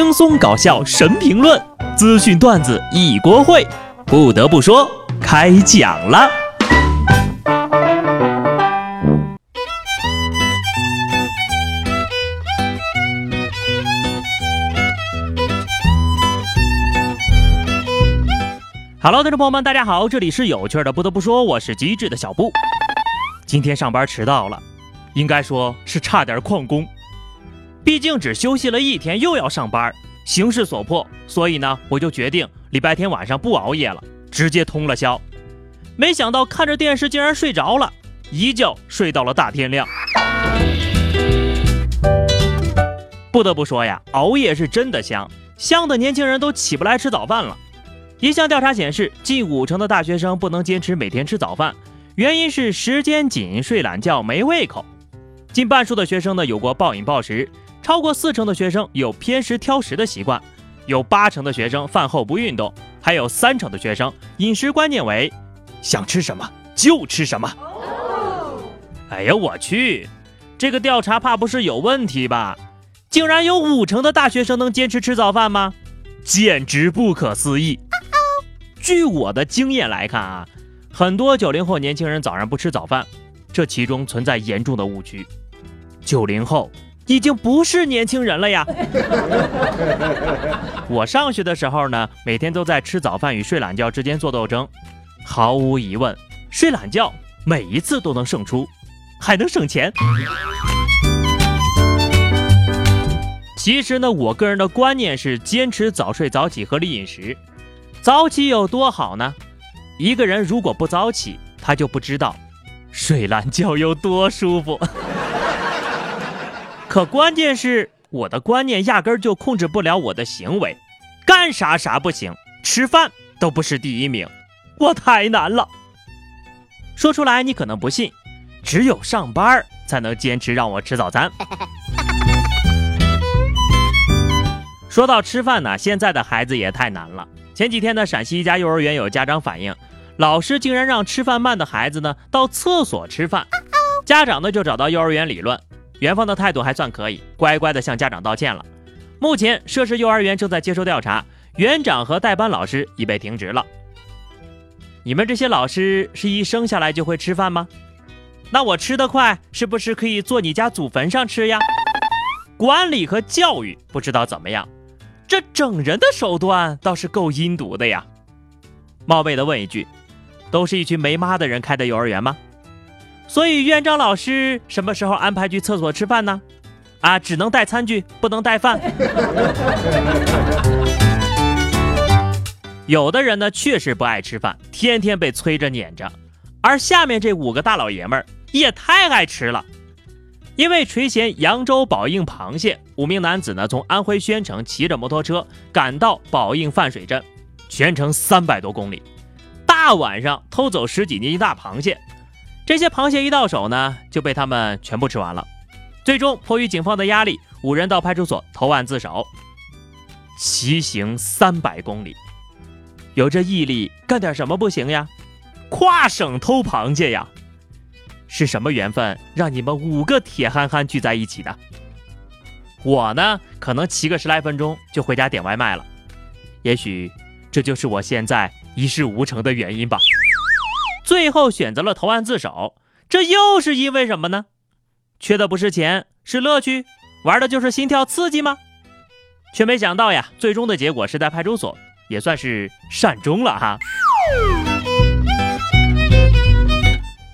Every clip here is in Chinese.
轻松搞笑神评论，资讯段子一锅烩。不得不说，开讲了。Hello，听众朋友们，大家好，这里是有趣的。不得不说，我是机智的小布。今天上班迟到了，应该说是差点旷工。毕竟只休息了一天，又要上班，形势所迫，所以呢，我就决定礼拜天晚上不熬夜了，直接通了宵。没想到看着电视竟然睡着了，一觉睡到了大天亮。不得不说呀，熬夜是真的香，香的年轻人都起不来吃早饭了。一项调查显示，近五成的大学生不能坚持每天吃早饭，原因是时间紧、睡懒觉、没胃口。近半数的学生呢，有过暴饮暴食。超过四成的学生有偏食挑食的习惯，有八成的学生饭后不运动，还有三成的学生饮食观念为想吃什么就吃什么。哎呀，我去，这个调查怕不是有问题吧？竟然有五成的大学生能坚持吃早饭吗？简直不可思议！据我的经验来看啊，很多九零后年轻人早上不吃早饭，这其中存在严重的误区。九零后。已经不是年轻人了呀！我上学的时候呢，每天都在吃早饭与睡懒觉之间做斗争。毫无疑问，睡懒觉每一次都能胜出，还能省钱。其实呢，我个人的观念是坚持早睡早起、合理饮食。早起有多好呢？一个人如果不早起，他就不知道睡懒觉有多舒服。可关键是我的观念压根儿就控制不了我的行为，干啥啥不行，吃饭都不是第一名，我太难了。说出来你可能不信，只有上班才能坚持让我吃早餐。说到吃饭呢，现在的孩子也太难了。前几天呢，陕西一家幼儿园有家长反映，老师竟然让吃饭慢的孩子呢到厕所吃饭，家长呢就找到幼儿园理论。园方的态度还算可以，乖乖的向家长道歉了。目前涉事幼儿园正在接受调查，园长和代班老师已被停职了。你们这些老师是一生下来就会吃饭吗？那我吃得快，是不是可以坐你家祖坟上吃呀？管理和教育不知道怎么样，这整人的手段倒是够阴毒的呀。冒昧的问一句，都是一群没妈的人开的幼儿园吗？所以院长老师什么时候安排去厕所吃饭呢？啊，只能带餐具，不能带饭。有的人呢确实不爱吃饭，天天被催着撵着，而下面这五个大老爷们儿也太爱吃了。因为垂涎扬州宝应螃蟹，五名男子呢从安徽宣城骑着摩托车赶到宝应泛水镇，全程三百多公里，大晚上偷走十几斤大螃蟹。这些螃蟹一到手呢，就被他们全部吃完了。最终迫于警方的压力，五人到派出所投案自首。骑行三百公里，有这毅力，干点什么不行呀？跨省偷螃蟹呀？是什么缘分让你们五个铁憨憨聚在一起的？我呢，可能骑个十来分钟就回家点外卖了。也许这就是我现在一事无成的原因吧。最后选择了投案自首，这又是因为什么呢？缺的不是钱，是乐趣，玩的就是心跳刺激吗？却没想到呀，最终的结果是在派出所，也算是善终了哈。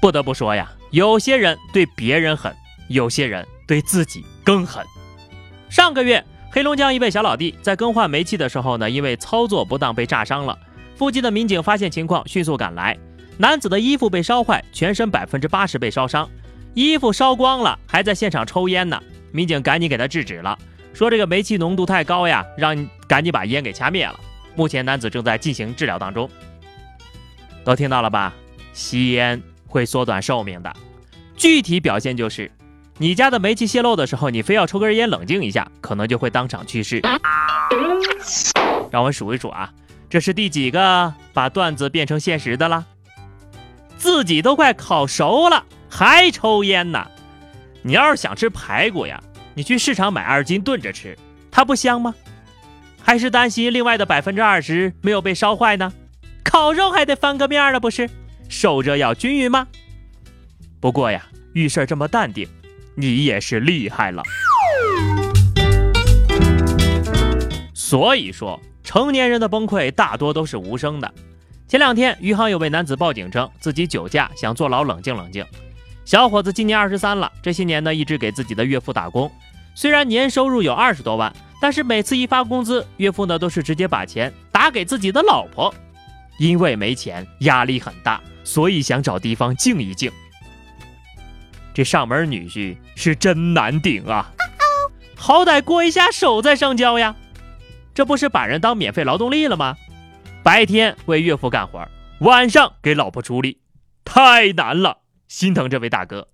不得不说呀，有些人对别人狠，有些人对自己更狠。上个月，黑龙江一位小老弟在更换煤气的时候呢，因为操作不当被炸伤了。附近的民警发现情况，迅速赶来。男子的衣服被烧坏，全身百分之八十被烧伤，衣服烧光了，还在现场抽烟呢。民警赶紧给他制止了，说这个煤气浓度太高呀，让你赶紧把烟给掐灭了。目前男子正在进行治疗当中。都听到了吧？吸烟会缩短寿命的，具体表现就是，你家的煤气泄漏的时候，你非要抽根烟冷静一下，可能就会当场去世。让我数一数啊，这是第几个把段子变成现实的了？自己都快烤熟了，还抽烟呢？你要是想吃排骨呀，你去市场买二斤炖着吃，它不香吗？还是担心另外的百分之二十没有被烧坏呢？烤肉还得翻个面了，不是？受热要均匀吗？不过呀，遇事这么淡定，你也是厉害了。所以说，成年人的崩溃大多都是无声的。前两天，余杭有位男子报警称自己酒驾，想坐牢冷静冷静。小伙子今年二十三了，这些年呢一直给自己的岳父打工，虽然年收入有二十多万，但是每次一发工资，岳父呢都是直接把钱打给自己的老婆，因为没钱，压力很大，所以想找地方静一静。这上门女婿是真难顶啊，好歹过一下手再上交呀，这不是把人当免费劳动力了吗？白天为岳父干活，晚上给老婆出力，太难了。心疼这位大哥，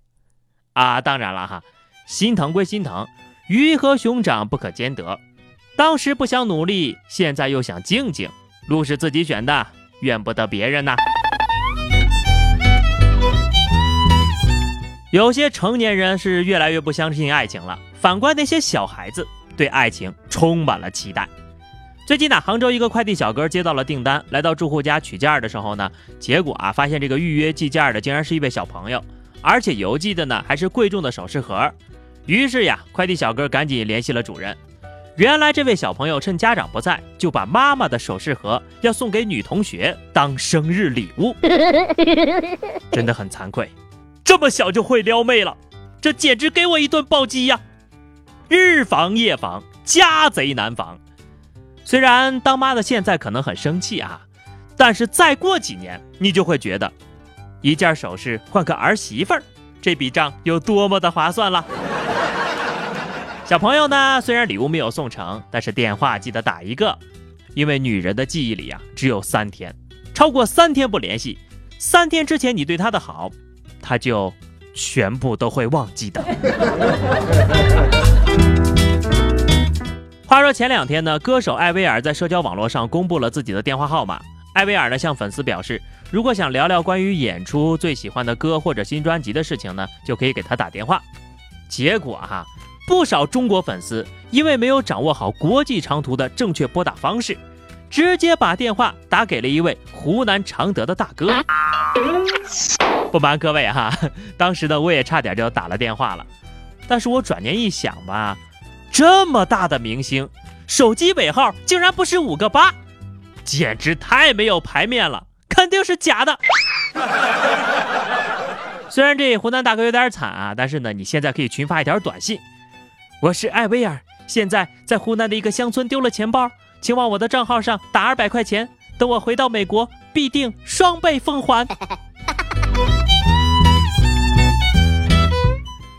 啊，当然了哈，心疼归心疼，鱼和熊掌不可兼得。当时不想努力，现在又想静静，路是自己选的，怨不得别人呐。有些成年人是越来越不相信爱情了，反观那些小孩子，对爱情充满了期待。最近呢，杭州一个快递小哥接到了订单，来到住户家取件的时候呢，结果啊，发现这个预约寄件的竟然是一位小朋友，而且邮寄的呢还是贵重的首饰盒。于是呀，快递小哥赶紧联系了主人。原来这位小朋友趁家长不在，就把妈妈的首饰盒要送给女同学当生日礼物，真的很惭愧，这么小就会撩妹了，这简直给我一顿暴击呀！日防夜防，家贼难防。虽然当妈的现在可能很生气啊，但是再过几年，你就会觉得，一件首饰换个儿媳妇儿，这笔账有多么的划算了。小朋友呢，虽然礼物没有送成，但是电话记得打一个，因为女人的记忆里啊只有三天，超过三天不联系，三天之前你对她的好，她就全部都会忘记的。话说前两天呢，歌手艾薇儿在社交网络上公布了自己的电话号码。艾薇儿呢向粉丝表示，如果想聊聊关于演出、最喜欢的歌或者新专辑的事情呢，就可以给他打电话。结果哈，不少中国粉丝因为没有掌握好国际长途的正确拨打方式，直接把电话打给了一位湖南常德的大哥。不瞒各位哈，当时呢我也差点就打了电话了，但是我转念一想吧。这么大的明星，手机尾号竟然不是五个八，简直太没有排面了，肯定是假的。虽然这湖南大哥有点惨啊，但是呢，你现在可以群发一条短信：我是艾薇儿，现在在湖南的一个乡村丢了钱包，请往我的账号上打二百块钱，等我回到美国必定双倍奉还。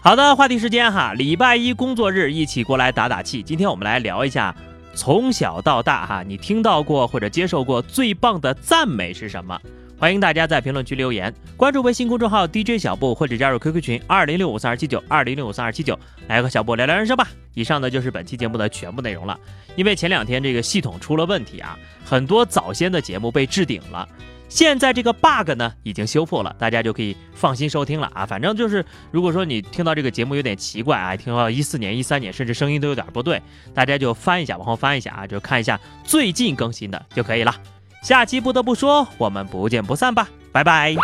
好的，话题时间哈，礼拜一工作日一起过来打打气。今天我们来聊一下，从小到大哈，你听到过或者接受过最棒的赞美是什么？欢迎大家在评论区留言，关注微信公众号 DJ 小布或者加入 QQ 群二零六五三二七九二零六五三二七九，来和小布聊聊人生吧。以上呢就是本期节目的全部内容了。因为前两天这个系统出了问题啊，很多早先的节目被置顶了。现在这个 bug 呢已经修复了，大家就可以放心收听了啊！反正就是，如果说你听到这个节目有点奇怪啊，听到一四年、一三年，甚至声音都有点不对，大家就翻一下，往后翻一下啊，就看一下最近更新的就可以了。下期不得不说，我们不见不散吧，拜拜。